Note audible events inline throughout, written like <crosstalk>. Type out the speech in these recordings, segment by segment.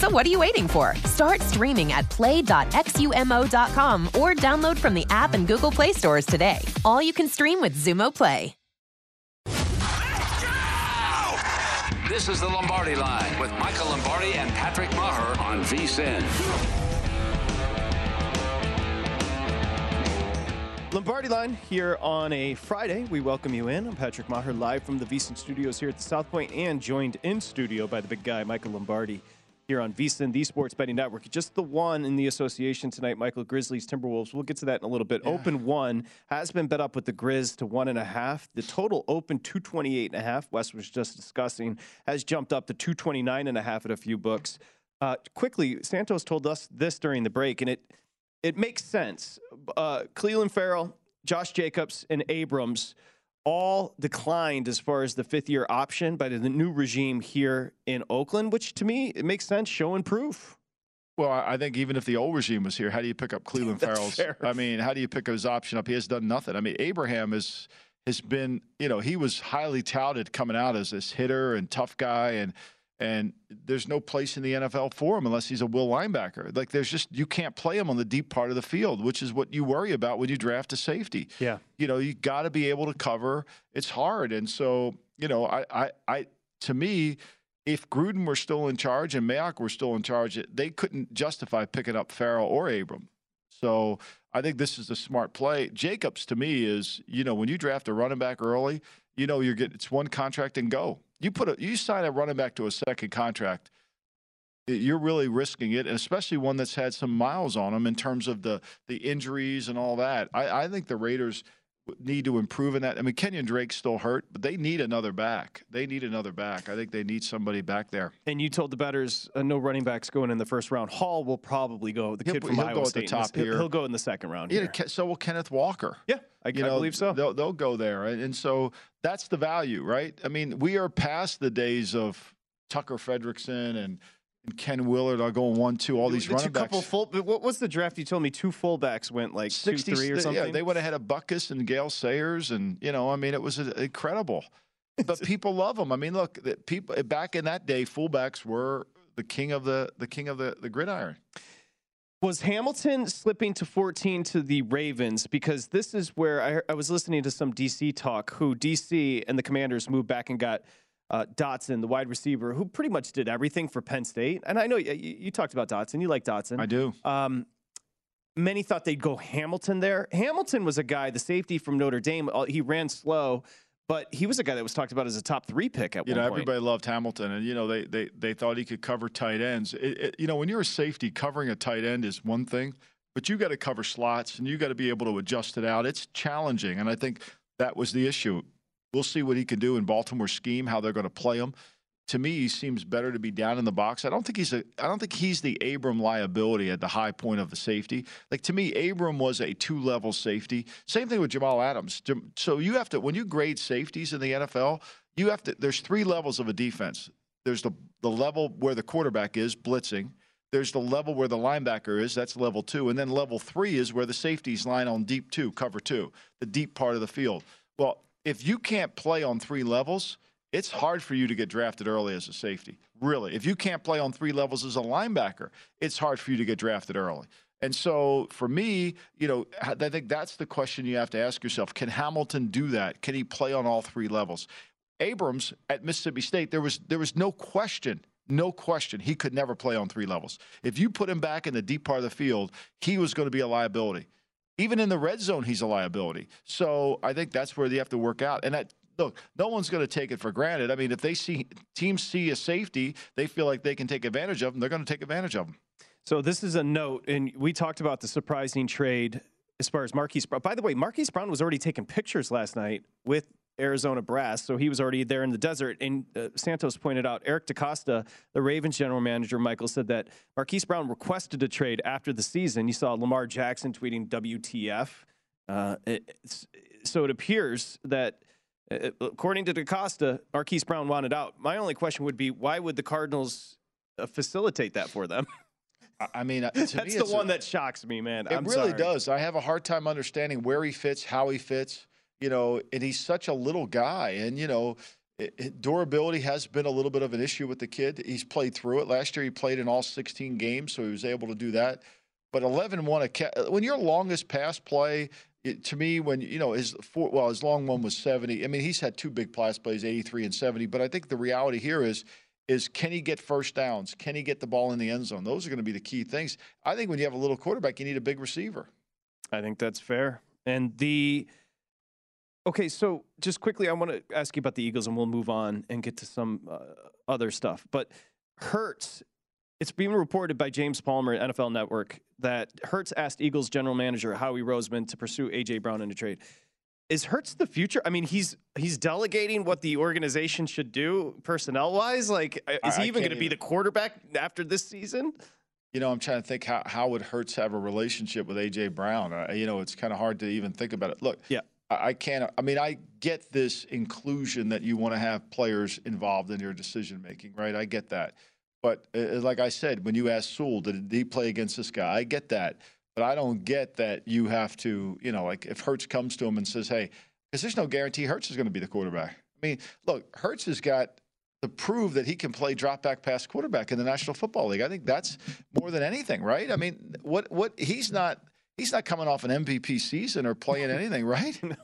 So what are you waiting for? Start streaming at play.xumo.com or download from the app and Google Play stores today. All you can stream with Xumo Play. This is the Lombardi Line with Michael Lombardi and Patrick Maher on VSIN. Lombardi Line here on a Friday. We welcome you in. I'm Patrick Maher, live from the VSIN studios here at the South Point, and joined in studio by the big guy, Michael Lombardi, here on VSIN, the Sports Betting Network. Just the one in the association tonight, Michael Grizzlies, Timberwolves. We'll get to that in a little bit. Open one has been bet up with the Grizz to one and a half. The total open 228 and a half. Wes was just discussing has jumped up to 229 and a half at a few books. Uh, quickly, Santos told us this during the break, and it it makes sense. Uh, Clelin Ferrell, Josh Jacobs, and Abrams all declined as far as the fifth year option by the new regime here in Oakland, which to me it makes sense, showing proof. Well, I think even if the old regime was here, how do you pick up Cleveland <laughs> Ferrell's? fair. I mean, how do you pick his option up? He has done nothing. I mean, Abraham is has been, you know, he was highly touted coming out as this hitter and tough guy, and and there's no place in the NFL for him unless he's a will linebacker. Like there's just you can't play him on the deep part of the field, which is what you worry about when you draft a safety. Yeah. You know, you got to be able to cover. It's hard, and so you know, I, I, I, to me, if Gruden were still in charge and Mayock were still in charge, they couldn't justify picking up Ferrell or Abram. So I think this is a smart play. Jacobs to me is, you know, when you draft a running back early, you know you're getting it's one contract and go. You put a you sign a running back to a second contract, you're really risking it, and especially one that's had some miles on him in terms of the the injuries and all that. I, I think the Raiders need to improve in that. I mean, Kenyan Drake's still hurt, but they need another back. They need another back. I think they need somebody back there. And you told the betters uh, no running backs going in the first round. Hall will probably go. The He'll- kid from he'll Iowa go at the top he'll, here. he'll go in the second round. Yeah, here. So will Kenneth Walker. Yeah, I, You I believe so. They'll, they'll go there, and, and so that's the value, right? I mean, we are past the days of Tucker Frederickson and, and Ken Willard are going one, two, all these the two running backs. couple full. What was the draft? You told me two fullbacks went like two, 60, three or yeah, they went ahead of Butkus and Gail Sayers, and you know, I mean, it was uh, incredible. <laughs> But people love them. I mean, look, people back in that day, fullbacks were the king of the the king of the, the gridiron. Was Hamilton slipping to 14 to the Ravens? Because this is where I, I was listening to some DC talk, who DC and the Commanders moved back and got uh, Dotson, the wide receiver, who pretty much did everything for Penn State. And I know you, you talked about Dotson. You like Dotson. I do. Um, many thought they'd go Hamilton there. Hamilton was a guy, the safety from Notre Dame. uh, He ran slow, but he was a guy that was talked about as a top three pick at You one know, point. everybody loved Hamilton, and you know they they they thought he could cover tight ends. It, it, you know, when you're a safety, covering a tight end is one thing. but you got to cover slots and you got to be able to adjust it out. It's challenging, and I think that was the issue. We'll see what he can do in Baltimore scheme, how they're going to play him. To me, he seems better to be down in the box. I don't think he's a. I don't think he's the Abram liability at the high point of the safety. Like to me, Abram was a two-level safety. Same thing with Jamal Adams. So you have to when you grade safeties in the NFL, you have to. There's three levels of a defense. There's the the level where the quarterback is blitzing. There's the level where the linebacker is. That's level two, and then level three is where the safeties line on deep two, cover two, the deep part of the field. Well, if you can't play on three levels, it's hard for you to get drafted early as a safety. Really. If you can't play on three levels as a linebacker, it's hard for you to get drafted early. And so for me, you know, I think that's the question you have to ask yourself. Can Hamilton do that? Can he play on all three levels? Abrams at Mississippi State, there was there was no question, no question he could never play on three levels. If you put him back in the deep part of the field, he was going to be a liability. Even in the red zone, he's a liability. So I think that's where they have to work out. And that look, no one's going to take it for granted. I mean, if they see teams see a safety, they feel like they can take advantage of them. They're going to take advantage of them. So this is a note, and we talked about the surprising trade as far as Marquise Brown. By the way, Marquise Brown was already taking pictures last night with Arizona Brass, so he was already there in the desert. And uh, Santos pointed out Eric DeCosta, the Ravens general manager, Michael said that Marquise Brown requested a trade after the season. You saw Lamar Jackson tweeting WTF. Uh, it, so it appears that, uh, according to DeCosta, Marquise Brown wanted out. My only question would be, why would the Cardinals uh, facilitate that for them? <laughs> I mean, uh, that's the one a, that shocks me, man. It I'm really sorry. does. I have a hard time understanding where he fits, how he fits you know, and he's such a little guy. And, you know, it, it, durability has been a little bit of an issue with the kid. He's played through it. Last year, he played in all 16 games, so he was able to do that. But 11 1, a when your longest pass play, it, to me, when, you know, his, four, well, his long one was 70. I mean, he's had two big pass plays, 83 and 70. But I think the reality here is, is can he get first downs? Can he get the ball in the end zone? Those are going to be the key things. I think when you have a little quarterback, you need a big receiver. I think that's fair. And the Okay, so just quickly, I want to ask you about the Eagles, and we'll move on and get to some uh, other stuff. But Hurts, it's being reported by James Palmer at NFL Network that Hurts asked Eagles general manager Howie Roseman to pursue AJ Brown in a trade. Is Hurts the future? I mean, he's he's delegating what the organization should do personnel wise. Like, uh, is he even going to be the quarterback after this season? You know, I'm trying to think how how would Hurts have a relationship with AJ Brown? Uh, you know, it's kind of hard to even think about it. Look, yeah. I can't. I mean, I get this inclusion that you want to have players involved in your decision making, right? I get that. But uh, like I said, when you ask Sewell, did he play against this guy? I get that. But I don't get that you have to, you know, like if Hurts comes to him and says, hey, because there's no guarantee Hurts is going to be the quarterback. I mean, look, Hurts has got to prove that he can play drop back pass quarterback in the National Football League. I think that's more than anything, right? I mean, what what he's not He's not coming off an MVP season or playing anything, right? <laughs> no.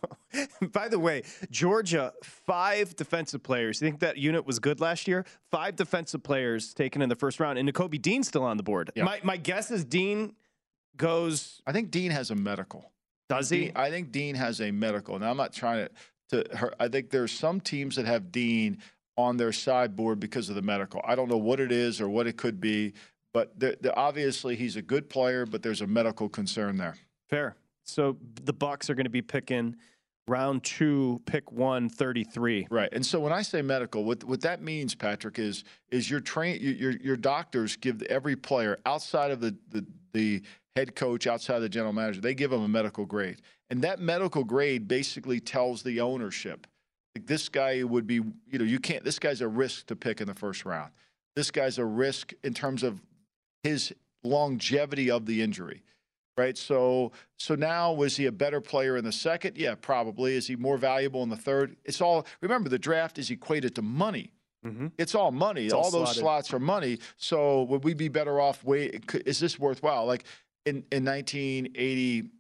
By the way, Georgia, five defensive players. You think that unit was good last year? Five defensive players taken in the first round, and Nakobe Dean's still on the board. Yep. My, my guess is Dean goes. I think Dean has a medical. Does he? Dean, I think Dean has a medical. Now, I'm not trying to. to I think there's some teams that have Dean on their sideboard because of the medical. I don't know what it is or what it could be, but the, the, obviously, he's a good player, but there's a medical concern there. Fair. So the Bucks are going to be picking round two, pick one, 33. Right. And so when I say medical, what what that means, Patrick, is is your train your your doctors give every player outside of the the, the head coach, outside of the general manager, they give them a medical grade. And that medical grade basically tells the ownership. Like this guy would be, you know, you can't this guy's a risk to pick in the first round. This guy's a risk in terms of his longevity of the injury right so so now was he a better player in the second yeah probably is he more valuable in the third it's all remember the draft is equated to money mm-hmm. it's all money all, all, those slots are money so would we be better off wait is this worthwhile like in in 1980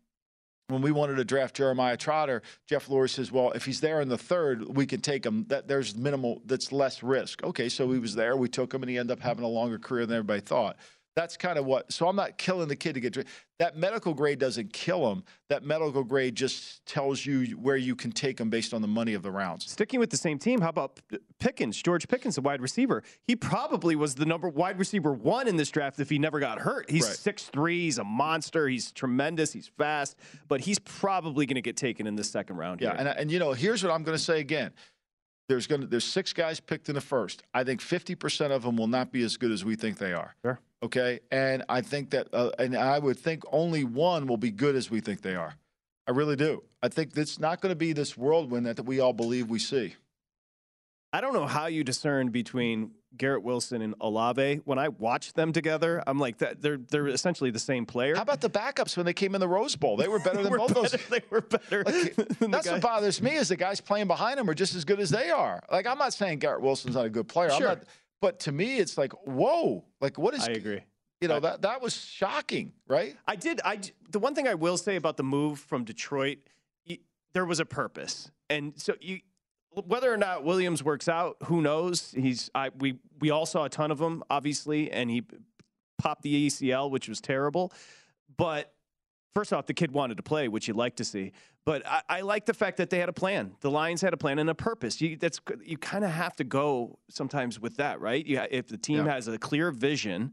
when we wanted to draft Jeremiah Trotter, Jeff Lurie says, "Well, if he's there in the third, we can take him. That there's minimal, that's less risk." Okay, so he was there. We took him, and he ended up having a longer career than everybody thought. That's kind of what. So I'm not killing the kid to get drafted. That medical grade doesn't kill him. That medical grade just tells you where you can take him based on the money of the rounds. Sticking with the same team, how about Pickens, George Pickens, a wide receiver? He probably was the number wide receiver one in this draft if he never got hurt. He's Right. six three. He's a monster. He's tremendous. He's fast, but he's probably going to get taken in the second round. Yeah, here. and and you know, here's what I'm going to say again. There's going to there's six guys picked in the first. I think 50% of them will not be as good as we think they are. Sure. Okay, and I think that, uh, and I would think only one will be good as we think they are. I really do. I think it's not going to be this whirlwind that, that we all believe we see. I don't know how you discern between Garrett Wilson and Olave. When I watch them together, I'm like that. They're they're essentially the same player. How about the backups when they came in the Rose Bowl? They were better <laughs> than were both those. better- They were better. Like, <laughs> that's what bothers me is the guys playing behind them are just as good as they are. Like I'm not saying Garrett Wilson's not a good player. Sure. But to me, it's like whoa. Like what is? I agree. You know that that was shocking, right? I did. I the one thing I will say about the move from Detroit, there was a purpose, and so you whether or not Williams works out, who knows? He's I we we all saw a ton of him, obviously, and he popped the ACL, which was terrible. But first off, the kid wanted to play, which you like to see. But I, I like the fact that they had a plan. The Lions had a plan and a purpose. You that's you kind of have to go sometimes with that, right? You, if the team Yeah. has a clear vision.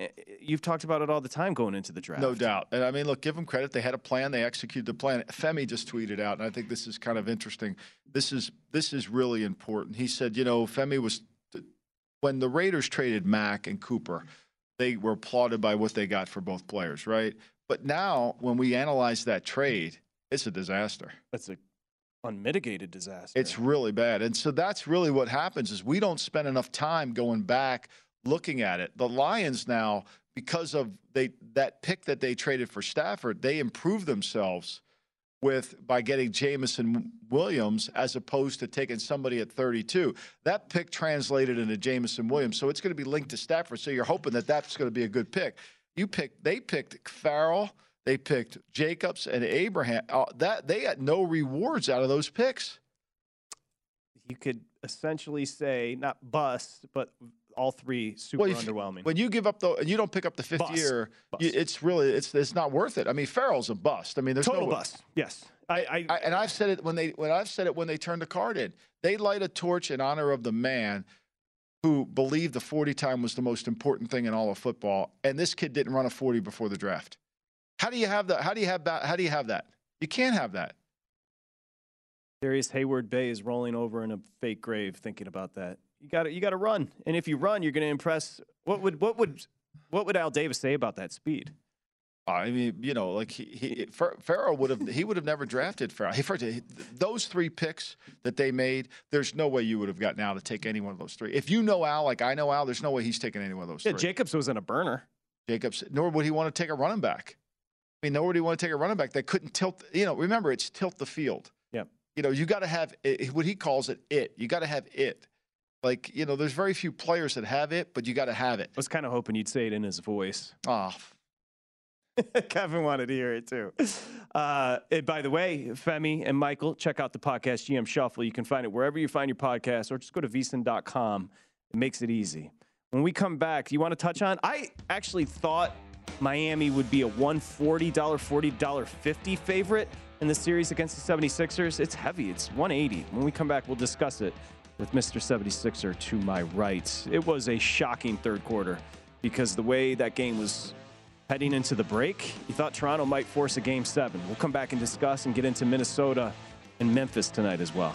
eh, You've talked about it all the time going into the draft. No doubt. And I mean, look, give them credit. They had a plan. They executed the plan. Femi just tweeted out, and I think this is kind of interesting. This is this is really important. He said, you know, Femi was when the Raiders traded Mack and Cooper, they were applauded by what they got for both players, right? But now, when we analyze that trade, it's a disaster. That's a unmitigated disaster. It's really bad. And so that's really what happens is we don't spend enough time going back looking at it. The Lions now because of they that pick that they traded for Stafford, they improved themselves with by getting Jameson Williams as opposed to taking somebody at 32. That pick translated into Jameson Williams, so it's going to be linked to Stafford. So you're hoping that that's going to be a good pick. You picked they picked Ferrell, they picked Jacobs and Abraham. Uh, that they got no rewards out of those picks. you could essentially say not bust, but all three super Well, if- underwhelming. When you give up the you don't pick up the fifth Bust. year, Bust. you, it's really it's it's not worth it. I mean, Ferrell's a bust. I mean, there's Total no bust. Yes, I. I, I, and I've said it when they when I've said it when they turned the card in. They light a torch in honor of the man who believed the 40 time was the most important thing in all of football, and this kid didn't run a 40 before the draft. How do you have that? How do you have that? How do you have that? You can't have that. Darrius Heyward-Bey is rolling over in a fake grave thinking about that. You got to you got to run, and if you run, you're going to impress. What would what would what would Al Davis say about that speed? I mean, you know, like he, he Ferrell would have he would have never drafted Ferrell. He, first, those three picks that they made, there's no way you would have gotten Al to take any one of those three. If you know Al like I know Al, there's no way he's taking any one of those Yeah, three. Jacobs was in a burner. Jacobs, nor would he want to take a running back. I mean, nobody would want to take a running back that couldn't tilt. You know, remember it's tilt the field. Yeah. You know, you got to have it, what he calls it. It. You got to have it. Like you know, there's very few players that have it, but you got to have it. I was kind of hoping you'd say it in his voice. Oh, <laughs> Kevin wanted to hear it too. Uh, and by the way, Femi and Michael, check out the podcast GM Shuffle. You can find it wherever you find your podcast, or just go to vsin.com. It makes it easy. When we come back, you want to touch on? I actually thought Miami would be a $140, $40, 50 favorite in the series against the 76ers. It's heavy. It's 180. When we come back, we'll discuss it with Mr. 76er to my right. It was a shocking third quarter because the way that game was heading into the break, you thought Toronto might force a game seven. We'll come back and discuss and get into Minnesota and Memphis tonight as well.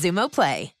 Xumo Play.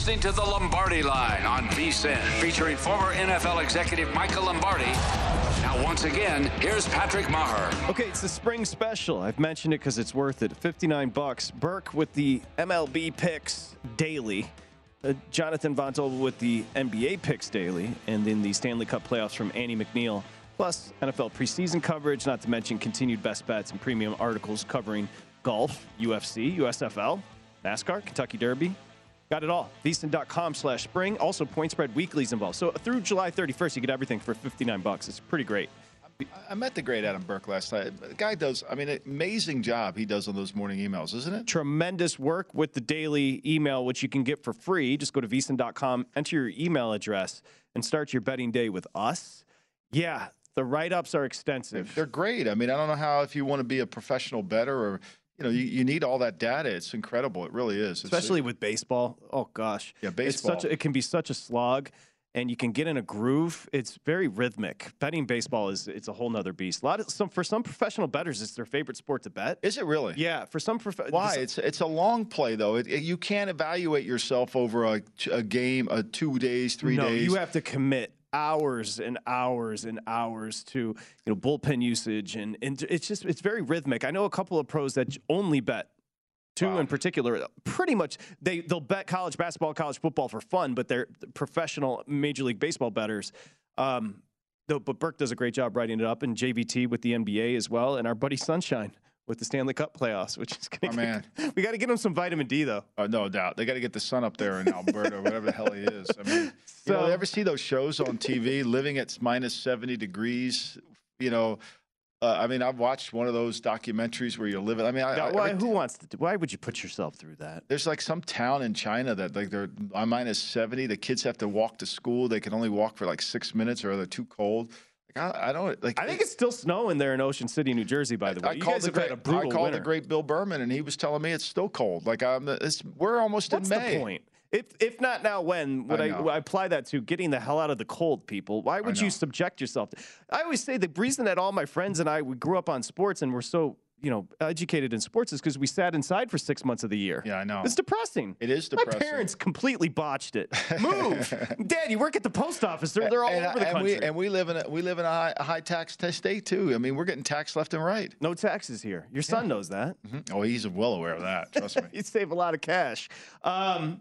Listening to the Lombardi Line on VSIN, featuring former NFL executive Michael Lombardi. Now, once again, here's Patrick Maher. Okay, it's the spring special. I've mentioned it because it's worth it. 59 bucks. Burke with the MLB picks daily. Uh, Jonathan Von Tobel with the NBA picks daily, and then the Stanley Cup playoffs from Annie McNeil. Plus NFL preseason coverage, not to mention continued best bets and premium articles covering golf, UFC, USFL, NASCAR, Kentucky Derby, Got it all. VSIN.com slash spring. Also, point spread weeklies involved. So through July 31st, you get everything for 59 bucks. It's pretty great. I met the great Adam Burke last night. The guy does, I mean, amazing job he does on those morning emails, isn't it? Tremendous work with the daily email, which you can get for free. Just go to VSIN.com, enter your email address, and start your betting day with us. Yeah, the write ups are extensive. They're great. I mean, I don't know how if you want to be a professional better or you know, you, you need all that data. It's incredible. It really is. It's, Especially with baseball. Oh gosh. Yeah, It's baseball. such a, it can be such a slog and you can get in a groove. It's very rhythmic. Betting baseball is it's a whole nother beast. A lot of some for some professional bettors, it's their favorite sport to bet. Is it really? Yeah, for some prof- Why? It's it's a long play though. It, it- you can't evaluate yourself over a, a game, a two days, three no, days. you have to commit hours and hours and hours to you know bullpen usage. And, and it's just it's very rhythmic. I know a couple of pros that only bet two in particular. Pretty much they they'll bet college basketball college football for fun but they're professional major league baseball betters. Um though but burke does a great job writing it up and jvt with the nba as well and our buddy sunshine with the stanley cup playoffs which is gonna My get- man. <laughs> we got to get him some vitamin d though Oh, no doubt. They got to get the sun up there in Alberta, whatever the hell he is. I mean, you know, So- you ever see those shows on TV, living at minus 70 degrees? You know, uh, I mean, I've watched one of those documentaries where you're living. I mean, I, Now, I- why, every- who wants to do, why would you put yourself through that there's like some town in China that like they're on minus 70. The kids have to walk to school. They can only walk for like six minutes or they're too cold. Like, I, I don't like. I think it's still snowing there in Ocean City, New Jersey. By the way, I you called the great. had a brutal I called winter. the great Bill Berman, and he was telling me it's still cold. Like I'm. It's, we're almost What's in May. the point? If if not now, when would I I, would I apply that to getting the hell out of the cold, people? Why would you subject yourself? To, I always say the reason that all my friends and I we grew up on sports and we're so you know educated in sports is because we sat inside for six months of the year. Yeah, I know. It's depressing. It is depressing. My parents completely botched it. <laughs> Move, Dad. You work at the post office. They're, they're all and, over the and country. we and we live in a we live in a high, a high tax state too. I mean, we're getting taxed left and right. no taxes here. Your son knows that. Oh, he's well aware of that. Trust me. <laughs> you save a lot of cash. Um,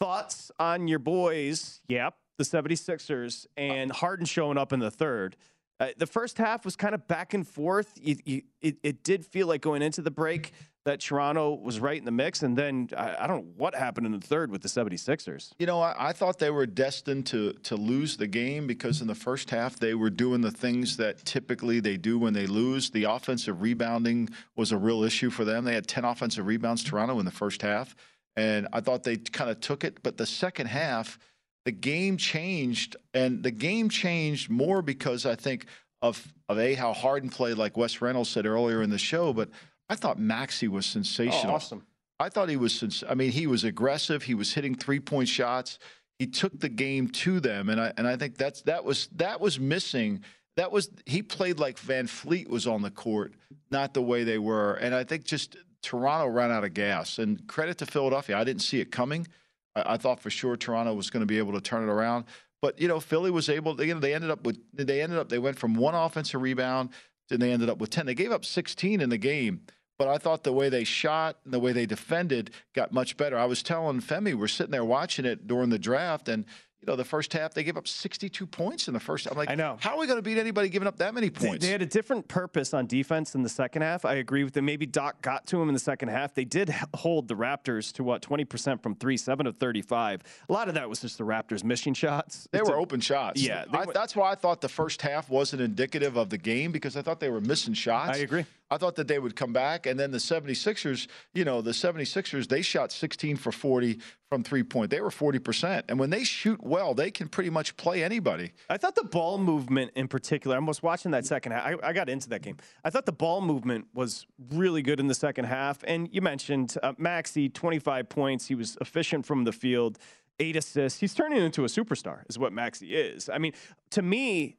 thoughts on your boys? Yep, the 76ers and Harden showing up in the third. Uh, the first half was kind of back and forth. You, you, it, it did feel like going into the break that Toronto was right in the mix. And then I, I don't know what happened in the third with the 76ers. You know, I, I thought they were destined to to lose the game because in the first half they were doing the things that typically they do when they lose. The offensive rebounding was a real issue for them. They had 10 offensive rebounds Toronto in the first half, and I thought they kind of took it, but the second half the game changed and the game changed more because I think of of a how Harden played like Wes Reynolds said earlier in the show, but I thought Maxey was oh, sensational. Oh, awesome. I thought he was. I mean, he was aggressive. He was hitting three point shots. He took the game to them, and I and I think that's that was that was missing. That was he played like VanVleet was on the court, not the way they were. And I think just Toronto ran out of gas. And credit to Philadelphia, I didn't see it coming. I, I thought for sure Toronto was going to be able to turn it around. But you know, Philly was able. They, they ended up with. They ended up. They went from one offensive rebound, and they ended up with ten. They gave up 16 in the game but I thought the way they shot and the way they defended got much better. I was telling Femi, we're sitting there watching it during the draft, and you know, the first half they gave up 62 points in the first. I'm like, I know. How are we going to beat anybody giving up that many points? They, they, had a different purpose on defense in the second half. I agree with them. Maybe Doc got to him in the second half. They did hold the Raptors to what 20% from three, seven of 35. A lot of that was just the Raptors missing shots. They were open shots. Yeah, I, that's why I thought the first half wasn't indicative of the game because I thought they were missing shots. I agree. I thought that they would come back. And then the 76ers, you know, the 76ers, they shot 16 for 40 from three point. They were 40%. And when they shoot well, they can pretty much play anybody. I thought the ball movement in particular, I was watching that second half. I, I got into that game. I thought the ball movement was really good in the second half. And you mentioned uh, Maxey, 25 points. He was efficient from the field, eight assists. He's turning into a superstar, is what Maxey is. I mean, to me,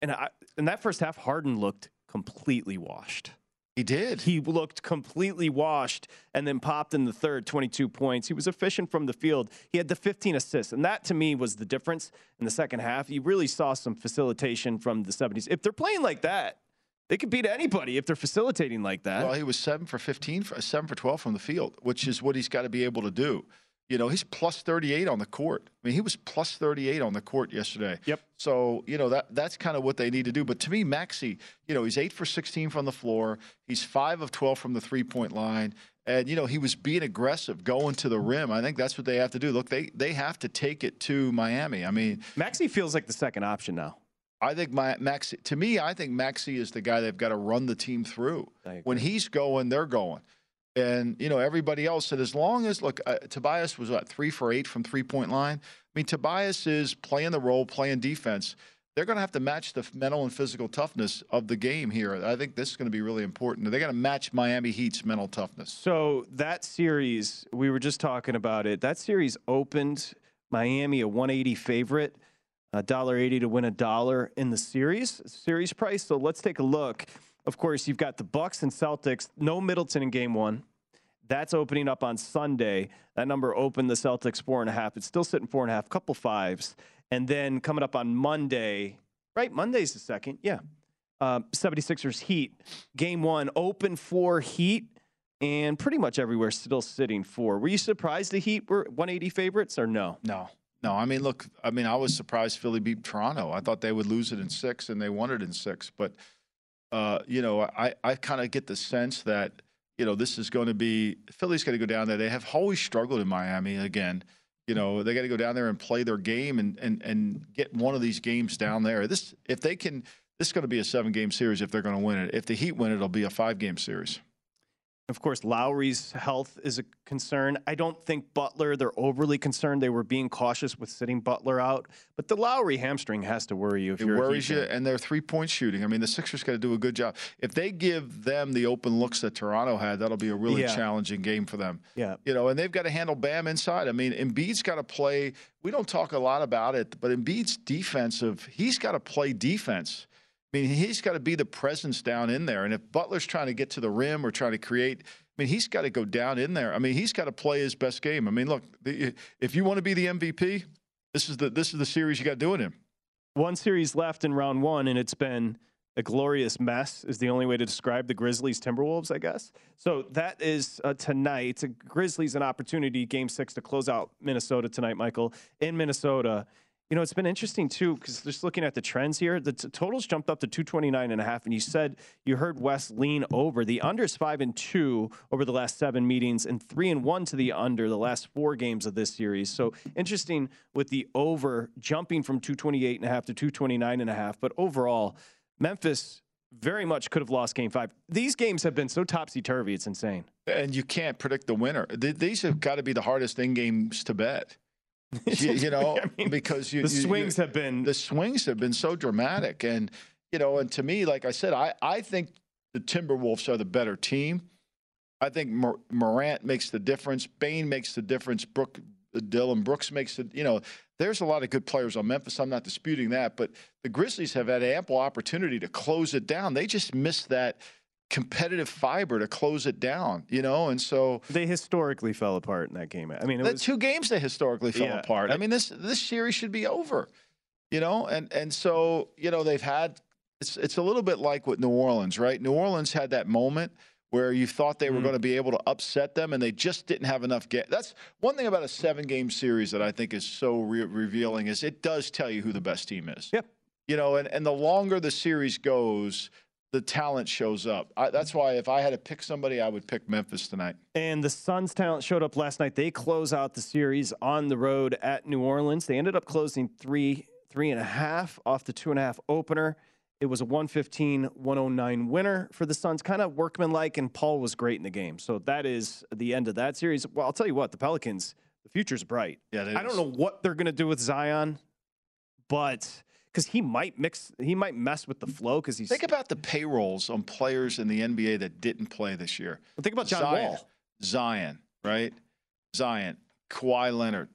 and I, in that first half, Harden looked completely washed. He did. He looked completely washed and then popped in the third 22 points. He was efficient from the field. He had the 15 assists. And that to me was the difference in the second half. You really saw some facilitation from the 70s. If they're playing like that, they could beat anybody if they're facilitating like that. Well, he was 7 for 15, 7 for 12 from the field, which is what he's got to be able to do. You know, he's plus 38 on the court. I mean, he was plus 38 on the court yesterday. Yep. So, you know, that that's kind of what they need to do. But to me, Maxey, you know, he's 8 for 16 from the floor. He's 5 of 12 from the three-point line. And, you know, he was being aggressive, going to the rim. I think that's what they have to do. Look, they, they have to take it to Miami. I mean, Maxey feels like the second option now. I think my Maxey, to me, I think Maxey is the guy they've got to run the team through. When he's going, they're going and you know everybody else said as long as look uh, Tobias was what three for eight from three point line. I mean Tobias is playing the role, playing defense. They're going to have to match the mental and physical toughness of the game here. I think this is going to be really important. They got to match Miami Heat's mental toughness. So that series, we were just talking about it. That series opened Miami a 180 favorite, a dollar eighty to win a dollar in the series series price. So let's take a look. Of course, you've got the Bucks and Celtics. No Middleton in Game One. That's opening up on Sunday. That number opened the Celtics four and a half. It's still sitting four and a half, couple fives. And then coming up on Monday, right? Monday's the second. Yeah. Uh, 76ers Heat. Game one, open four Heat. And pretty much everywhere still sitting four. Were you surprised the Heat were 180 favorites or no? No. No, I mean, look, I mean, I was surprised Philly beat Toronto. I thought they would lose it in six, and they won it in six. But uh, you know, I, I kind of get the sense that, you know, this is going to be Philly's going to go down there. They have always struggled in Miami again. You know, they got to go down there and play their game and, and, and get one of these games down there. This if they can this is going to be a seven game series if they're going to win it. If the Heat win it, it'll be a five game series. Of course, Lowry's health is a concern. I don't think Butler, they're overly concerned. They were being cautious with sitting Butler out. But the Lowry hamstring has to worry you if it you're worries you, and they're three point shooting. I mean, the Sixers got to do a good job. If they give them the open looks that Toronto had, that'll be a really Yeah. challenging game for them. Yeah. You know, and they've got to handle Bam inside. I mean, Embiid's got to play. We don't talk a lot about it, but Embiid's defensive, he's got to play defense. I mean, he's got to be the presence down in there. And if Butler's trying to get to the rim or trying to create, I mean, he's got to go down in there. I mean, he's got to play his best game. I mean, look, if you want to be the MVP, this is the this is the series you got doing him. One series left in round one, and it's been a glorious mess, is the only way to describe the Grizzlies Timberwolves, I guess. So that is uh, tonight. Grizzlies an opportunity, game six, to close out Minnesota tonight, Michael, in Minnesota. You know, it's been interesting too, because just looking at the trends here, the t- totals jumped up to 229 and a half. And you said you heard Wes lean over. The under's five and two over the last seven meetings, and three and one to the under the last four games of this series. So interesting with the over jumping from 228 and a half to 229 and a half. But overall, Memphis very much could have lost game five. These games have been so topsy turvy, it's insane. And you can't predict the winner. These have got to be the hardest in games to bet. <laughs> you, you know, I mean, because you, the you- swings have been the swings have been so dramatic, and you know, and to me, like I said, I I think the Timberwolves are the better team. I think Mor- Morant makes the difference. Bane makes the difference. Brook, uh, Dillon Brooks makes it. You know, there's a lot of good players on Memphis. I'm not disputing that, but the Grizzlies have had ample opportunity to close it down. They just missed that competitive fiber to close it down, you know, and so they historically fell apart in that game. I mean, it the was two games they historically fell Yeah. apart. I mean, this this series should be over, you know, and and so you know they've had it's it's a little bit like with New Orleans, right? New Orleans had that moment where you thought they were Mhm. going to be able to upset them, and they just didn't have enough. Ga- That's one thing about a seven game series that I think is so re- revealing is it does tell you who the best team is. Yep. You know, and and the longer the series goes. The talent shows up. I, that's why if I had to pick somebody, I would pick Memphis tonight. And the Suns talent showed up last night. They close out the series on the road at New Orleans. They ended up closing three, three and a half off the two and a half opener. It was a 115 109 winner for the Suns, kind of workmanlike, and Paul was great in the game. So that is the end of that series. Well, I'll tell you what, the Pelicans, the future's bright. Yeah, I don't know what they're going to do with Zion, but because he might mix, he might mess with the flow because he's. Think about the payrolls on players in the NBA that didn't play this year. Well, think about John Zion, Wall. Zion, right? Zion, Kawhi Leonard,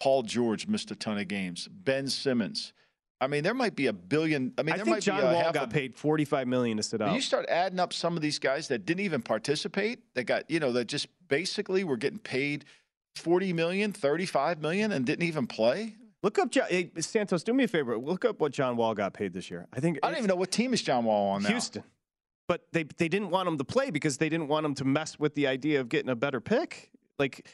Paul George missed a ton of games. Ben Simmons. I mean, there might be a billion. I mean, I there think might John be a Wall half got a, paid 45 million to sit out. you start adding up some of these guys that didn't even participate, that got, you know, that just basically were getting paid 40 million, 35 million and didn't even play. Look up John, hey, Santos. Do me a favor. Look up what John Wall got paid this year. I think I don't even know what team is John Wall on now. Houston. But they they didn't want him to play because they didn't want him to mess with the idea of getting a better pick. Like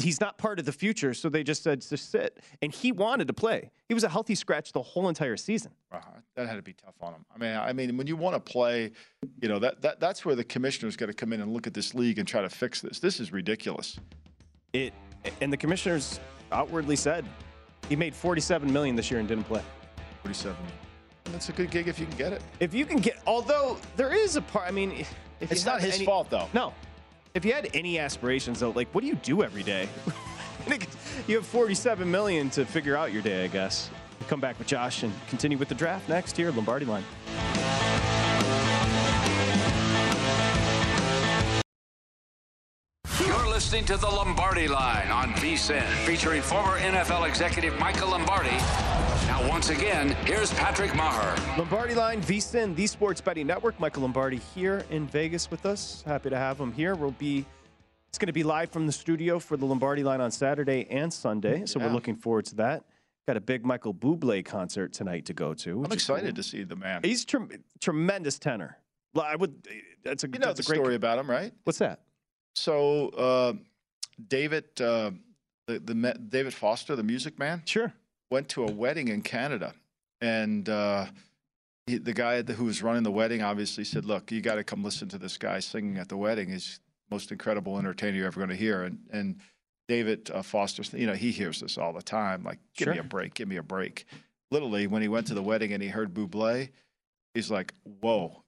he's not part of the future, so they just said just sit. And he wanted to play. He was a healthy scratch the whole entire season. Uh, that had to be tough on him. I mean, I mean, when you want to play, you know that, that that's where the commissioner's got to come in and look at this league and try to fix this. This is ridiculous. It and the commissioners outwardly said he made 47 million this year and didn't play. Forty-seven. That's a good gig if you can get it. If you can get, although there is a part. I mean, if It's not his any- fault though. No. If you had any aspirations, though, like what do you do every day? <laughs> you have 47 million to figure out your day, I guess. Come back with Josh and continue with the draft next here, Lombardi line. Listening to the Lombardi Line on VSIN, featuring former NFL executive Michael Lombardi. Now, once again, here's Patrick Maher. Lombardi line, VSIN, the Sports Betting Network. Michael Lombardi here in Vegas with us. Happy to have him here. We'll be. It's going to be live from the studio for the Lombardi line on Saturday and Sunday, so we're looking forward to that. Got a big Michael Bublé concert tonight to go to. which I'm is cool. excited to see the man. He's trem- tremendous tenor. I would. That's a You know that's the a great story about him, right? What's that? So, uh, David, uh, the, the David Foster, the music man, Sure. went to a wedding in Canada, and uh, he, the guy who was running the wedding obviously said, "Look, you got to come listen to this guy singing at the wedding. He's the most incredible entertainer you're ever going to hear." And and David uh, Foster, you know, he hears this all the time. Like, give me a break, give me a break. Literally, when he went to the wedding and he heard Buble, he's like, "Whoa."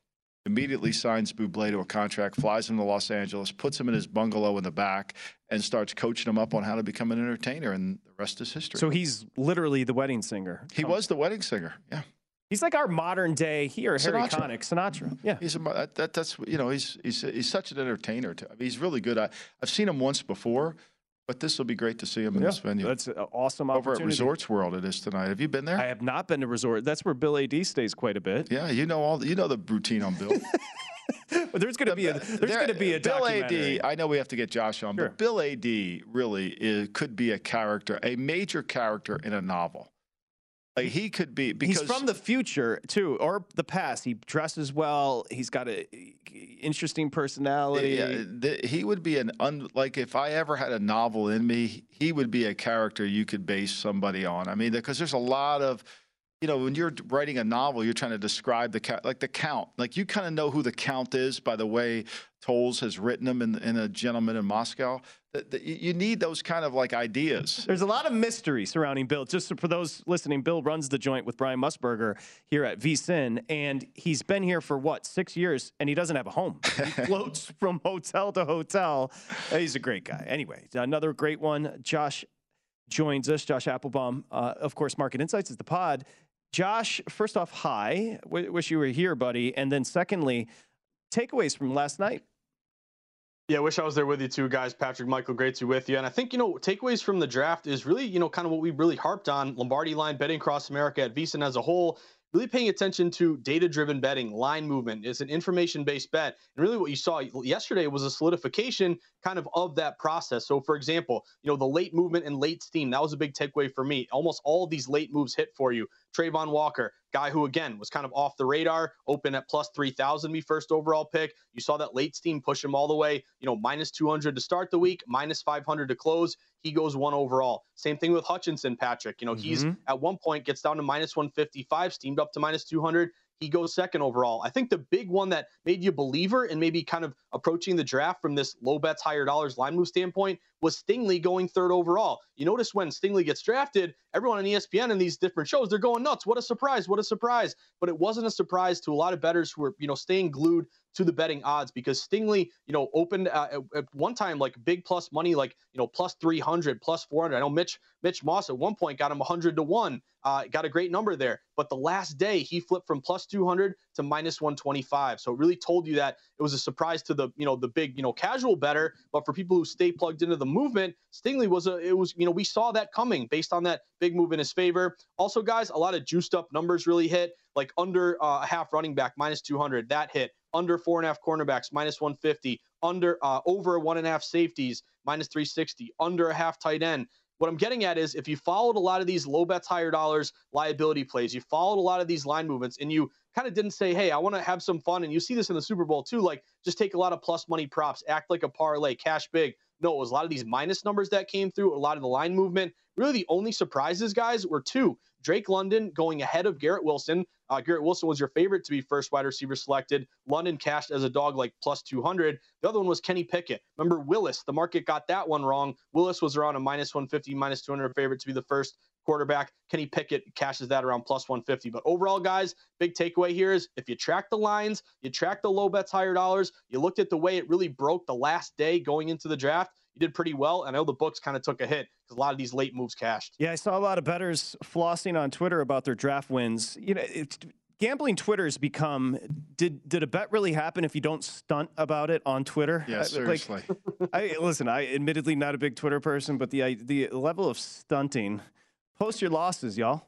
Immediately signs Buble to a contract, flies him to Los Angeles, puts him in his bungalow in the back, and starts coaching him up on how to become an entertainer. And the rest is history. So he's literally the wedding singer. He was the wedding singer. Yeah, He's like our modern day here, Harry. Connick, Sinatra. Yeah. he's a, that, that, that's you know he's he's he's such an entertainer. Too. I mean, he's really good. I, I've seen him once before, but this will be great to see him in Yeah, this venue. That's an awesome Over at. Resorts World, it is tonight. Have you been there? I have not been to resort. That's where Bill Ad stays quite a bit. yeah, you know all you know the routine on Bill. But <laughs> there's going to be a there's There- going to be a Bill. Ad. I know we have to get Josh on, Sure. but Bill Ad. really is, could be a character, a major character in a novel. Like he could be because He's from the future too, or the past. He dresses well. He's got a interesting personality. Yeah, the, he would be an un, like if I ever had a novel in me, he would be a character you could base somebody on. I mean, because there's a lot of, you know, when you're writing a novel, you're trying to describe the ca- like the count. Like you kind of know who the count is by the way Towles has written him in, in a Gentleman in Moscow. That, that you you need those kind of like ideas. There's a lot of mystery surrounding Bill. Just for those listening, Bill runs the joint with Brian Musburger here at VSIN, and he's been here for what six years, and he doesn't have a home. He <laughs> floats from hotel to hotel. He's a great guy. Anyway, another great one. Josh joins us. Josh Applebaum, uh, of course. Market Insights is the pod. Josh, first off, hi. W- wish you were here, buddy. And then secondly, takeaways from last night. Yeah, I wish I was there with you too, guys. Patrick, Michael, great to be with you. And I think, you know, takeaways from the draft is really, you know, kind of what we really harped on Lombardi line betting across America at VSiN as a whole really paying attention to data driven betting, line movement. It's an information based bet. And really, what you saw yesterday was a solidification kind of of that process. So, for example, you know, the late movement and late steam, that was a big takeaway for me. Almost all these late moves hit for you. Travon Walker, guy who again was kind of off the radar, open at plus 3,000, me first overall pick. You saw that late steam push him all the way, you know, minus 200 to start the week, minus 500 to close. He goes one overall. Same thing with Hutchinson, Patrick. You know, mm-hmm. he's at one point gets down to minus 155, steamed up to minus 200 he goes second overall. I think the big one that made you a believer and maybe kind of approaching the draft from this low bets, higher dollars line move standpoint was Stingley going third overall. You notice when Stingley gets drafted, everyone on ESPN and these different shows, they're going nuts. What a surprise. What a surprise. But it wasn't a surprise to a lot of bettors who were, you know, staying glued to the betting odds because Stingley, you know, opened uh, at, at, one time like big plus money, like you know, plus 300, plus 400. I know Mitch Mitch Moss at one point got him 100 to one, uh, got a great number there. But the last day he flipped from plus 200 to minus 125. So it really told you that it was a surprise to the you know the big you know casual bettor, but for people who stay plugged into the movement, Stingley was a it was you know we saw that coming based on that big move in his favor. Also, guys, a lot of juiced up numbers really hit like under uh, a half running back minus 200 that hit under four and a half cornerbacks, minus 150, under uh, over one and a half safeties, minus 360, under a half tight end. What I'm getting at is if you followed a lot of these low bets, higher dollars liability plays, you followed a lot of these line movements, and you kind of didn't say, hey, I want to have some fun. And you see this in the Super Bowl too, like just take a lot of plus money props, act like a parlay, cash big. No, it was a lot of these minus numbers that came through, a lot of the line movement. Really, the only surprises, guys, were two. Drake London going ahead of Garrett Wilson. Uh, Garrett Wilson was your favorite to be first wide receiver selected. London cashed as a dog like plus 200. The other one was Kenny Pickett. Remember Willis? The market got that one wrong. Willis was around a minus 150, minus 200 favorite to be the first quarterback. Kenny Pickett cashes that around plus 150. But overall, guys, big takeaway here is if you track the lines, you track the low bets, higher dollars, you looked at the way it really broke the last day going into the draft, you did pretty well. And I know the books kind of took a hit because a lot of these late moves cashed. Yeah, I saw a lot of bettors flossing on Twitter about their draft wins. You know, it's, gambling Twitter's become did did a bet really happen if you don't stunt about it on Twitter? Yeah, seriously. Like, <laughs> I listen. I admittedly not a big Twitter person, but the the level of stunting. Post your losses, y'all.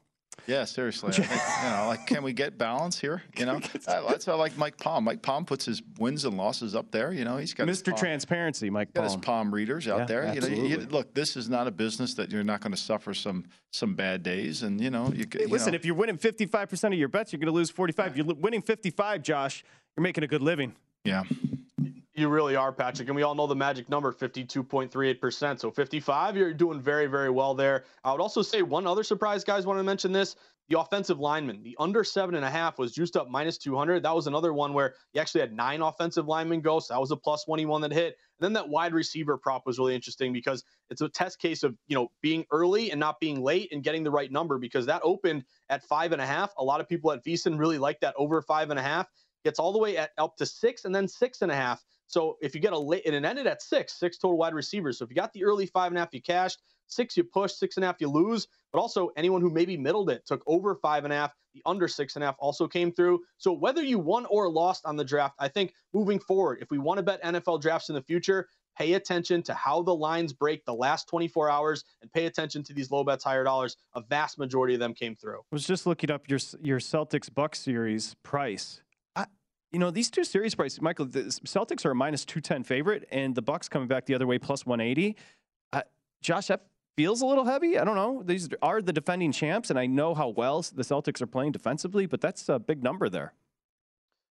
Yeah, seriously. <laughs> Think, you know, like, can we get balance here? <laughs> You know, that's why I like Mike Palm. Mike Palm puts his wins and losses up there. You know, he's got Mr. Transparency, Mike Palm. Got his Palm readers out yeah, there. Absolutely. You know, you, look, this is not a business that you're not going to suffer some some bad days, and you know, you, you listen. Know. If you're winning 55 percent of your bets, you're going to lose 45. You're winning 55, Josh. You're making a good living. Yeah. You really are, Patrick. And we all know the magic number, 52.38%. So 55, you're doing very, very well there. I would also say one other surprise, guys, want to mention this. The offensive lineman, the under seven and a half was juiced up minus 200. That was another one where you actually had nine offensive linemen go. So that was a plus 21 that hit. And then that wide receiver prop was really interesting because it's a test case of, you know, being early and not being late and getting the right number because that opened at five and a half. A lot of people at VSiN really like that over five and a half. Gets all the way at, up to six and then six and a half. So if you get a late, and it ended at six, six total wide receivers. So if you got the early five and a half, you cashed. Six, you push. Six and a half, you lose. But also, anyone who maybe middled it took over five and a half. The under six and a half also came through. So whether you won or lost on the draft, I think moving forward, if we want to bet NFL drafts in the future, pay attention to how the lines break the last 24 hours and pay attention to these low bets higher dollars a vast majority of them came through I was just looking up your your celtics buck series price you know these two series prices michael the celtics are a minus 210 favorite and the bucks coming back the other way plus 180 uh, josh that feels a little heavy. I don't know. These are the defending champs, and I know how well the Celtics are playing defensively, but that's a big number there.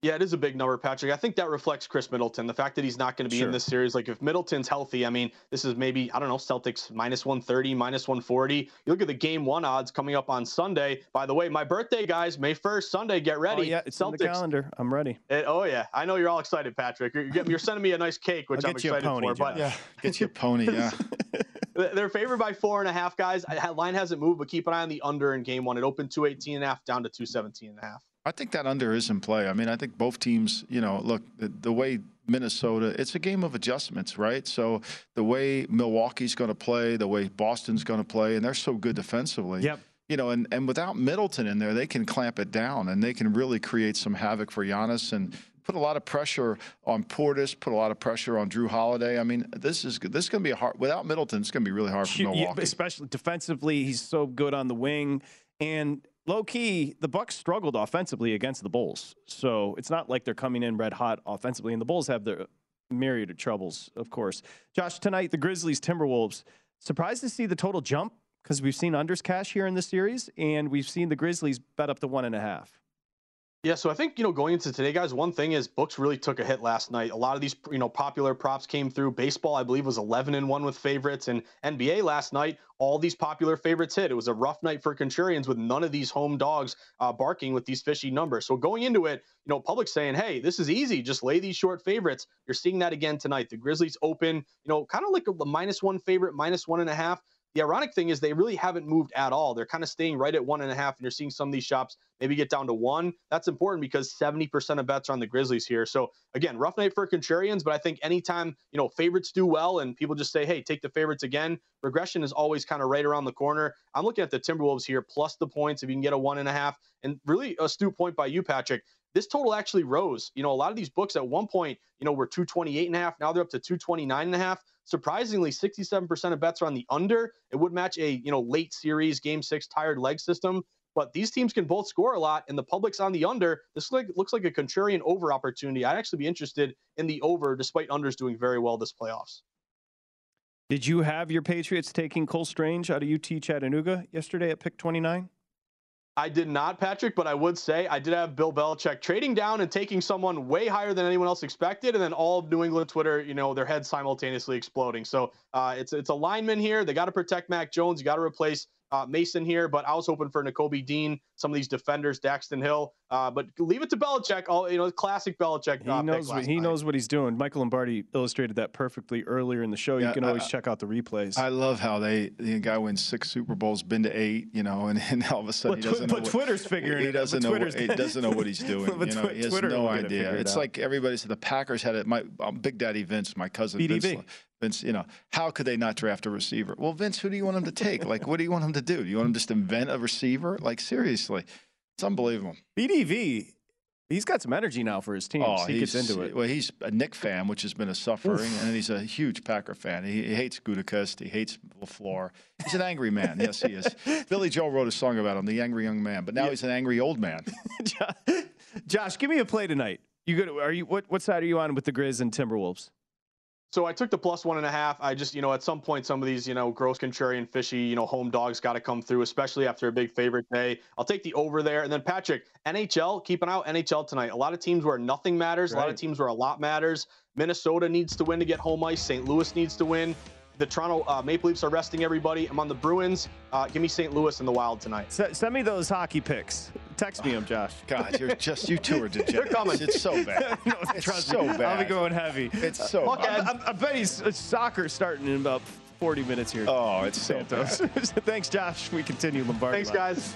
Yeah, it is a big number, Patrick. I think that reflects Khris Middleton. The fact that he's not going to be sure. in this series. Like, if Middleton's healthy, I mean, this is maybe, I don't know, Celtics minus 130, minus 140. You look at the game one odds coming up on Sunday. By the way, my birthday, guys, May 1st, Sunday, get ready. Oh, yeah, it's Celtics. on the calendar. I'm ready. It, oh, yeah. I know you're all excited, Patrick. You're, you're sending me a nice cake, which I'm excited pony, for. But yeah, get you a pony, yeah. <laughs> They're favored by four and a half, guys. Line hasn't moved, but keep an eye on the under in game one. It opened 218 and a half down to 217 and a half. I think that under is in play. I mean, I think both teams, you know, look, the, the way Minnesota, it's a game of adjustments, right? So the way Milwaukee's going to play, the way Boston's going to play, and they're so good defensively. Yep. You know, and, and without Middleton in there, they can clamp it down and they can really create some havoc for Giannis and put a lot of pressure on Portis, put a lot of pressure on Jrue Holiday. I mean, this is this is going to be a hard without Middleton. It's going to be really hard for Milwaukee, especially defensively. He's so good on the wing, and low key, the Bucks struggled offensively against the Bulls. So it's not like they're coming in red hot offensively, and the Bulls have their myriad of troubles, of course. Josh, tonight the Grizzlies Timberwolves. Surprised to see the total jump because we've seen unders cash here in this series, and we've seen the Grizzlies bet up to one and a half. Yeah, so I think you know going into today, guys. One thing is books really took a hit last night. A lot of these you know popular props came through. Baseball, I believe, was 11 and one with favorites, and NBA last night, all these popular favorites hit. It was a rough night for contrarians with none of these home dogs uh, barking with these fishy numbers. So going into it, you know, public saying, "Hey, this is easy. Just lay these short favorites." You're seeing that again tonight. The Grizzlies open, you know, kind of like a minus one favorite, minus one and a half. The ironic thing is they really haven't moved at all. They're kind of staying right at one and a half, and you're seeing some of these shops maybe get down to one. That's important because 70% of bets are on the Grizzlies here. So again, rough night for contrarians, but I think anytime you know favorites do well and people just say, hey, take the favorites again, regression is always kind of right around the corner. I'm looking at the Timberwolves here plus the points if you can get a one and a half, and really astute point by you, Patrick this total actually rose. You know, a lot of these books at one point, you know, were 228 and a half. Now they're up to 229 and a half. Surprisingly, 67% of bets are on the under. It would match a, you know, late series game six tired leg system. But these teams can both score a lot, and the public's on the under. This like, looks like a contrarian over opportunity. I'd actually be interested in the over, despite unders doing very well this playoffs. Did you have your Patriots taking Cole Strange out of UT Chattanooga yesterday at pick 29? I did not, Patrick, but I would say I did have Bill Belichick trading down and taking someone way higher than anyone else expected, and then all of New England Twitter, you know, their heads simultaneously exploding. So uh, it's it's a lineman here. They got to protect Mac Jones. You got to replace uh, Mason here, but I was hoping for Nakobe Dean, some of these defenders, Daxton Hill. Uh, but leave it to Belichick. All you know, classic Belichick. He knows what he night. knows what he's doing. Michael Lombardi illustrated that perfectly earlier in the show. Yeah, you can always check out the replays. I love how they the guy wins six Super Bowls, been to eight, you know, and, and all of a sudden but, he doesn't. But know Twitter's what, figuring he doesn't know. What, he doesn't know what he's <laughs> doing. you know, he has Twitter no idea. It it's out. like everybody said the Packers had it. My um, Big Daddy Vince, my cousin BDV. Vince. Vince, you know, how could they not draft a receiver? Well, Vince, who do you want him to take? Like, what do you want him to do? Do you want him to just invent a receiver? Like, seriously, it's unbelievable. BDV, he's got some energy now for his team. Oh, he gets into it. Well, he's a Knick fan, which has been a suffering, and he's a huge Packer fan. He, he hates Gutekunst. He hates LaFleur. He's an angry man. yes, he is. <laughs> Billy Joel wrote a song about him, the angry young man, but now yeah. he's an angry old man. <laughs> Josh, give me a play tonight. You good? Are you what? What side are you on with the Grizz and Timberwolves? So I took the plus one and a half. I just, you know, at some point, some of these, you know, gross contrarian, fishy, you know, home dogs got to come through, especially after a big favorite day. I'll take the over there. And then Patrick, NHL, keep an eye out NHL tonight. A lot of teams where nothing matters, right. a lot of teams where a lot matters. Minnesota needs to win to get home ice. St. Louis needs to win. The Toronto uh, Maple Leafs are resting everybody. I'm on the Bruins. Uh, give me St. Louis in the Wild tonight. S- send me those hockey picks. Text me them, Josh. <laughs> God, you're just you two are <laughs> degenerates. They're coming. It's so bad. <laughs> no, it's trust so me. bad. I'll be going heavy. It's so. bad. I, I, I bet he's uh, soccer starting in about 40 minutes here. Oh, it's Santos. So Thanks, Josh. We continue Lombardi. Thanks, guys.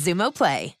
Xumo Play.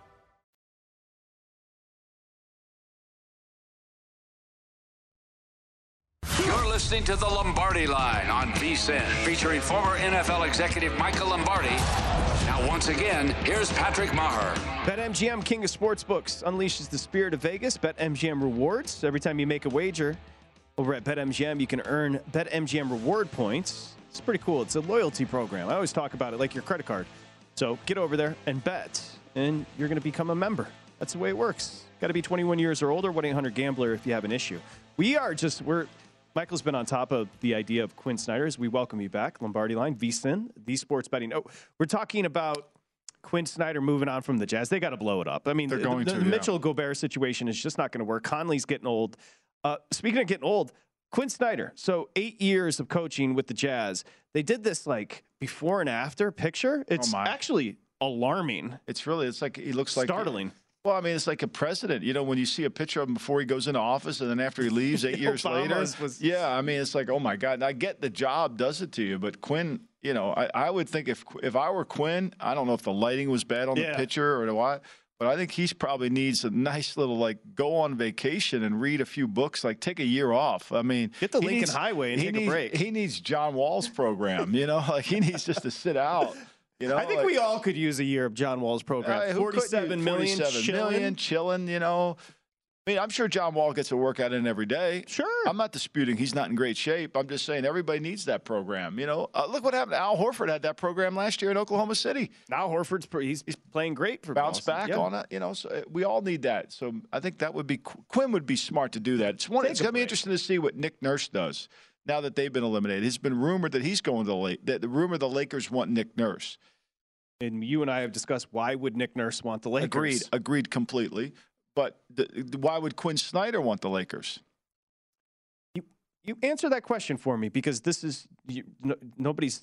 Listening to the Lombardi Line on VSIN, featuring former NFL executive Michael Lombardi. Now, once again, here's Patrick Meagher. BetMGM, king of sportsbooks, unleashes the spirit of Vegas. BetMGM rewards. Every time you make a wager over at BetMGM, you can earn BetMGM reward points. It's pretty cool. It's a loyalty program. I always talk about it like your credit card. So get over there and bet, and you're going to become a member. That's the way it works. Got to be 21 years or older. 1 800 Gambler if you have an issue. We are just, we're, Michael's been on top of the idea of Quin Snyder as we welcome you back. Lombardi Line, VSIN, the sports betting. Oh, we're talking about Quin Snyder moving on from the Jazz. They got to blow it up. I mean, They're the, going the to, yeah. Mitchell Gobert situation is just not going to work. Conley's getting old. Uh, speaking of getting old, Quinn Snyder. So eight years of coaching with the Jazz. They did this like before and after picture. It's my. actually alarming. It's really, it's like he looks like Startling. Well, I mean, it's like a president. You know, when you see a picture of him before he goes into office and then after he leaves eight <laughs> years later. Was- yeah, I mean, it's like, oh my God. And I get the job does it to you, but Quin, you know, I, I would think if if I were Quin, I don't know if the lighting was bad on Yeah. the picture or what, but I think he's probably needs a nice little like go on vacation and read a few books, like take a year off. I mean, Get the he Lincoln Highway and take a break. He needs John Wall's program, you know, <laughs> like he needs just to sit out. You know, I think like- we all could use a year of John Wall's program. uh, who couldn't Forty-seven use million 47 chilling. million, chilling, you know. I mean, I'm sure John Wall gets a workout in every day. Sure. I'm not disputing he's not in great shape. I'm just saying everybody needs that program. You know, uh, look what happened. Al Horford had that program last year in Oklahoma City. Now Horford's pre- he's, he's playing great for Bounce Boston. back Yeah. on it. You know, so uh, we all need that. So I think that would be Quin would be smart to do that. It's one. Take It's going to be interesting to see what Nick Nurse does now that they've been eliminated. It's been rumored that he's going to the Lakers. That the rumor the Lakers want Nick Nurse. And you and I have discussed why would Nick Nurse want the Lakers? Agreed. Agreed completely. But the, why would Quin Snyder want the Lakers? You you answer that question for me because this is you, no, nobody's.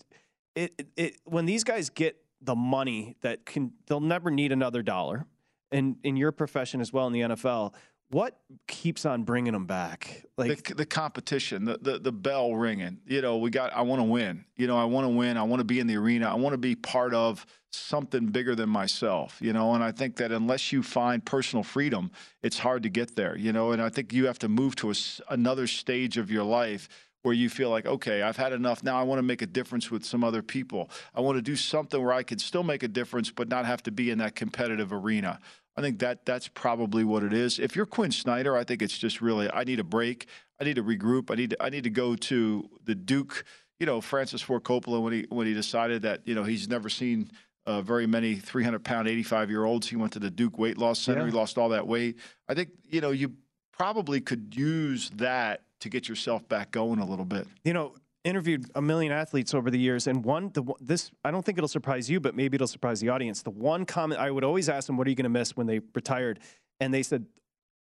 It, it, it when these guys get the money that can they'll never need another dollar, and in your profession as well in the NFL, what keeps on bringing them back? Like the, the competition, the, the the bell ringing. You know, we got. I want to win. You know, I want to win. I want to be in the arena. I want to be part of something bigger than myself. You know, and I think that unless you find personal freedom, it's hard to get there. You know, and I think you have to move to a another stage of your life where you feel like, okay, I've had enough. Now I want to make a difference with some other people. I want to do something where I can still make a difference, but not have to be in that competitive arena. I think that that's probably what it is. If you're Quin Snyder, I think it's just really I need a break. I need to regroup. I need to I need to go to the Duke. You know, Francis Ford Coppola when he when he decided that you know he's never seen uh, very many 300 pound 85 year olds. He went to the Duke Weight Loss Center. Yeah. He lost all that weight. I think you know you probably could use that to get yourself back going a little bit. you know, interviewed a million athletes over the years, and one, the this, I don't think it'll surprise you, but maybe it'll surprise the audience. The one comment I would always ask them, "What are you going to miss when they retired?" And they said,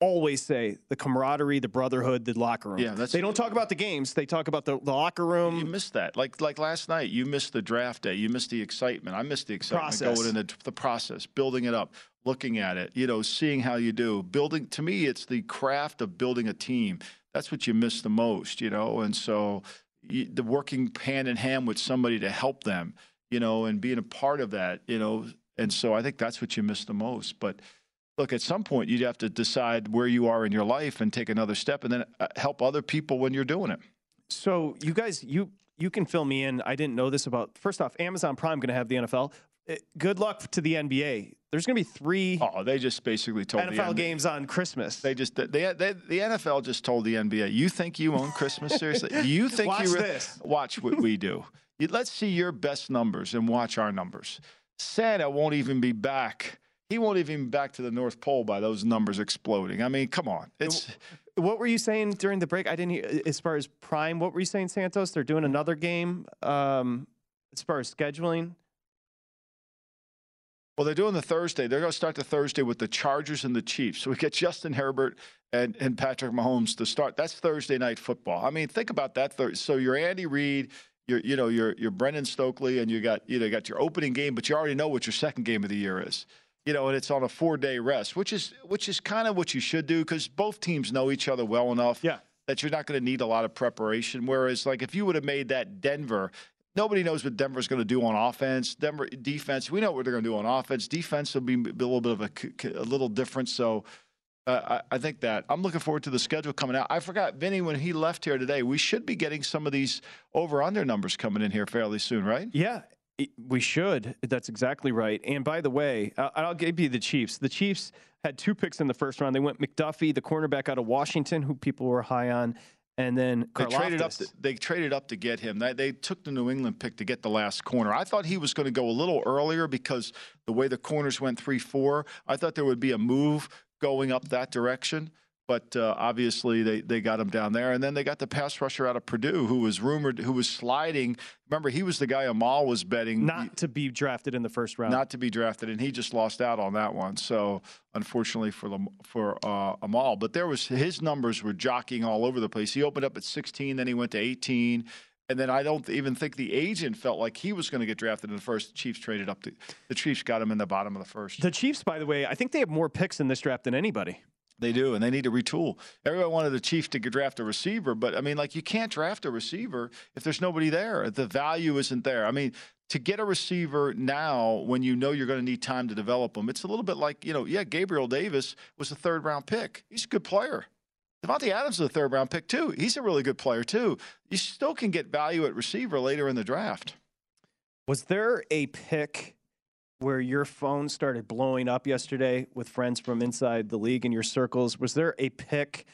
always say the camaraderie, the brotherhood, the locker room. Yeah, that's- they don't talk about the games; they talk about the, the locker room. You missed that. Like like last night, you missed the draft day. You missed the excitement. I missed the excitement Process. going into the process, building it up, looking at it, you know, seeing how you do. Building to me, it's the craft of building a team. That's what you miss the most, you know. And so the working hand in hand with somebody to help them, you know, and being a part of that, you know. And so I think that's what you miss the most. But look, at some point, you'd have to decide where you are in your life and take another step, and then uh, help other people when you're doing it. So you guys, you you can fill me in. I didn't know this about. First off, Amazon Prime going to have the NFL. Eh, Good luck to the NBA. There's going to be three Oh, they just basically told the NFL NBA games on Christmas. They just they, they, the NFL just told the NBA, "You think you own Christmas? Seriously? You <laughs> think Watch you re- this. watch what we do? <laughs> Let's see your best numbers and watch our numbers. Santa won't even be back. He won't even be back to the North Pole by those numbers exploding. I mean, come on. It's what were you saying during the break? I didn't hear. As far as Prime, what were you saying, Santos? They're doing another game. Um, as far as scheduling, Well, they're doing the Thursday. They're going to start the Thursday with the Chargers and the Chiefs. So we get Justin Herbert and, and Patrick Mahomes to start. That's Thursday night football. I mean, think about that. So you're Andy Reid, you're you know you're you're Brandon Staley, and you got you know you got your opening game, but you already know what your second game of the year is. You know, and it's on a four day rest, which is which is kind of what you should do because both teams know each other well enough. Yeah. That you're not going to need a lot of preparation. Whereas, like if you would have made that Denver, Nobody knows what Denver's going to do on offense. Denver defense, we know what they're going to do on offense. Defense will be a little bit of a little different. So uh, I, I think that I'm looking forward to the schedule coming out. I forgot, Vinny, when he left here today, we should be getting some of these over under numbers coming in here fairly soon, right? yeah, we should. That's exactly right. And by the way, I'll give you the Chiefs. The Chiefs had two picks in the first round. They went McDuffie, the cornerback out of Washington, who people were high on, and then They traded up. To, they traded up to get him. They, they took the New England pick to get the last corner. I thought he was going to go a little earlier because the way the corners went three four. I thought there would be a move going up that direction. But uh, obviously they, they got him down there, and then they got the pass rusher out of Purdue, who was rumored, who was sliding. Remember, he was the guy Amal was betting not to be drafted in the first round. not to be drafted, and he just lost out on that one. So unfortunately for the for uh, Amal, but there was his numbers were jockeying all over the place. He opened up at 16, then he went to 18, and then I don't even think the agent felt like he was going to get drafted in the first. The Chiefs traded up to the Chiefs got him in the bottom of the first. the Chiefs, by the way, I think they have more picks in this draft than anybody. They do, and they need to retool. Everyone wanted the Chiefs to draft a receiver, but I mean, like you can't draft a receiver if there's nobody there. The value isn't there. I mean, to get a receiver now when you know you're going to need time to develop them, it's a little bit like you know, yeah, Gabriel Davis was a third round pick. He's a good player. Davante Adams is a third round pick too. He's a really good player too. You still can get value at receiver later in the draft. Was there a pick where your phone started blowing up yesterday with friends from inside the league in your circles? Was there a pick,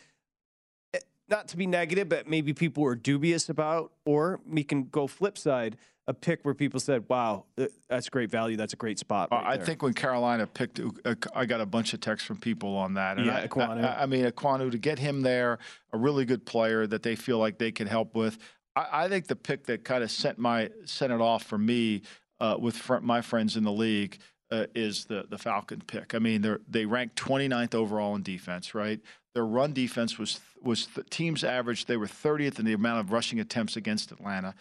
eh, not to be negative, but maybe people were dubious about, or we can go flip side, a pick where people said, wow, th- that's great value. That's a great spot. Uh, right I there." think when Carolina picked, uh, I got a bunch of texts from people on that. And Yeah, I, Ekwonu. I, I mean, Ekwonu to get him there, a really good player that they feel like they can help with. I, I think the pick that kind of sent my sent it off for me uh, with fr- my friends in the league uh, is the the Falcon pick. I mean, they they ranked 29th overall in defense, right? Their run defense was was the team's average. They were 30th in the amount of rushing attempts against Atlanta.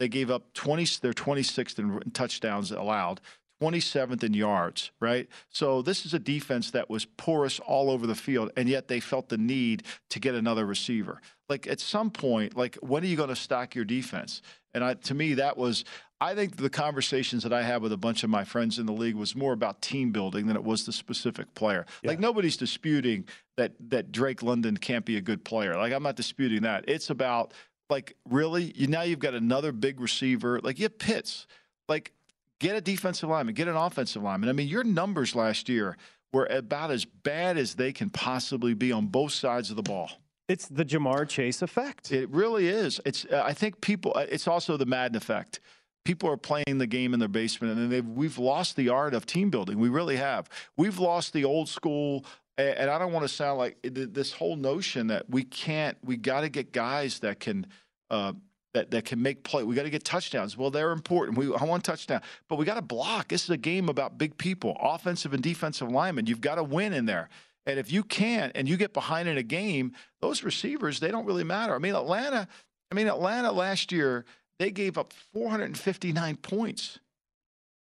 They gave up 20. They're 26th in touchdowns allowed. 27th in yards, right? So this is a defense that was porous all over the field, and yet they felt the need to get another receiver. Like at some point, like when are you going to stack your defense? And I, to me, that was. I think the conversations that I had with a bunch of my friends in the league was more about team building than it was the specific player. Like nobody's disputing that that Drake London can't be a good player. Like I'm not disputing that. It's about like really you now you've got another big receiver. Like you have Pitts. Like get a defensive lineman, get an offensive lineman. I mean, your numbers last year were about as bad as they can possibly be on both sides of the ball. It's the Ja'Marr Chase effect. It really is. It's. Uh, I think people. uh, It's also the Madden effect. People are playing the game in their basement, and they've, we've lost the art of team building. We really have. We've lost the old school. And I don't want to sound like this whole notion that we can't. We got to get guys that can. Uh, that, that can make play. We got to get touchdowns. Well, they're important. We I want touchdown, but we got to block. This is a game about big people, offensive and defensive linemen. You've got to win in there. And if you can't, and you get behind in a game, those receivers they don't really matter. I mean, Atlanta. I mean, Atlanta last year they gave up 459 points.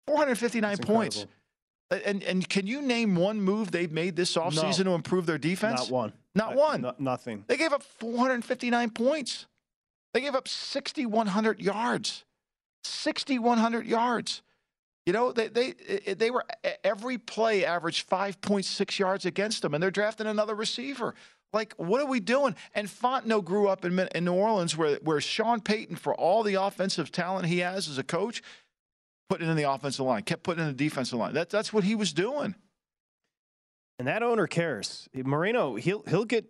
459 points. And and can you name one move they've made this offseason to improve their defense? Not one. Not one. no- nothing. They gave up 459 points. They gave up 6,100 yards. 6,100 yards. You know, they they eh, eh, they were eh, every play averaged 5.6 yards against them, and they're drafting another receiver. Like, what are we doing? And Fontenot grew up in, in New Orleans, where where Sean Payton, for all the offensive talent he has as a coach, putting it in the offensive line, kept putting in the defensive line. That, that's what he was doing. And that owner cares. Moreno, he'll he'll get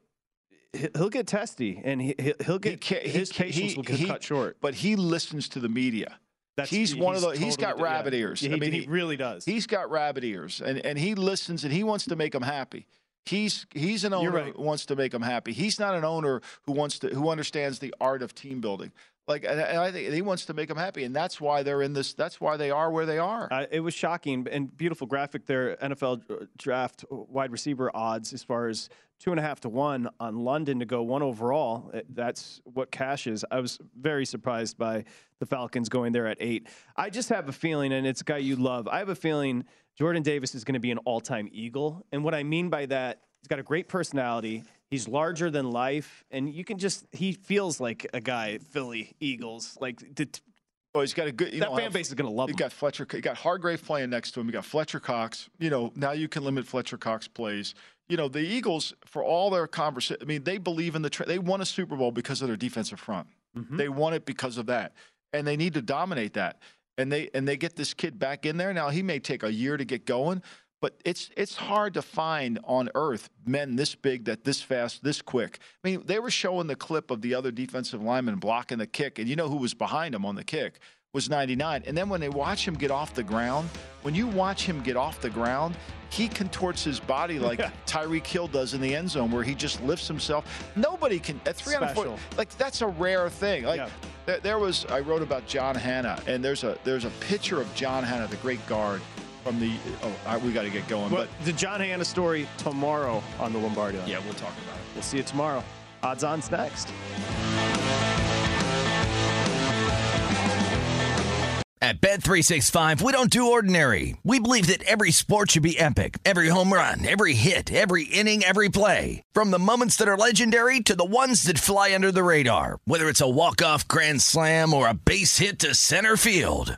he'll get testy, and he he'll get he, his he, patience he, will get cut short. But he listens to the media. That's, he's one of those. He's got yeah. rabbit ears. He, I mean, he really does. He's got rabbit ears, and and he listens, and he wants to make them happy. He's he's an owner right. who wants to make them happy. He's not an owner who wants to who understands the art of team building. Like, and and I think he wants to make them happy, and that's why they're in this. That's why they are where they are. Uh, it was shocking and beautiful graphic there. NFL draft wide receiver odds as far as two and a half to one on London to go one overall. Uh, That's what cash is. I was very surprised by the Falcons going there at eight. I just have a feeling, and it's a guy you love. I have a feeling Jordan Davis is going to be an all-time Eagle, and what I mean by that, he's got a great personality. He's larger than life, and you can just—he feels like a guy. Philly Eagles, like the, Well, he's got a good. You that know, fan base is going to love You him. got Fletcher. You got Hargrave playing next to him. You got Fletcher Cox. You know now you can limit Fletcher Cox plays. You know the Eagles for all their conversation. I mean they believe in the. Tra- they won a Super Bowl because of their defensive front. Mm-hmm. They won it because of that, and they need to dominate that. And they and they get this kid back in there now. He may take a year to get going, but it's it's hard to find on earth men this big that this fast, this quick. I mean, they were showing the clip of the other defensive lineman blocking the kick, and you know who was behind him on the kick was 99. And then when they watch him get off the ground, when you watch him get off the ground, he contorts his body like Tyreek Hill does in the end zone, where he just lifts himself. Nobody can at 300 foot, Special. like that's a rare thing. Like Yeah. there, there was, I wrote about John Hannah, and there's a there's a picture of John Hannah, the great guard from the. Oh, I, we got to get going, But the John Hannah story tomorrow on the Lombardi line. yeah, we'll talk about it. We'll see you tomorrow. Odds on's next. At Bet365, we don't do ordinary. We believe that every sport should be epic. Every home run, every hit, every inning, every play. From the moments that are legendary to the ones that fly under the radar. Whether it's a walk-off grand slam or a base hit to center field.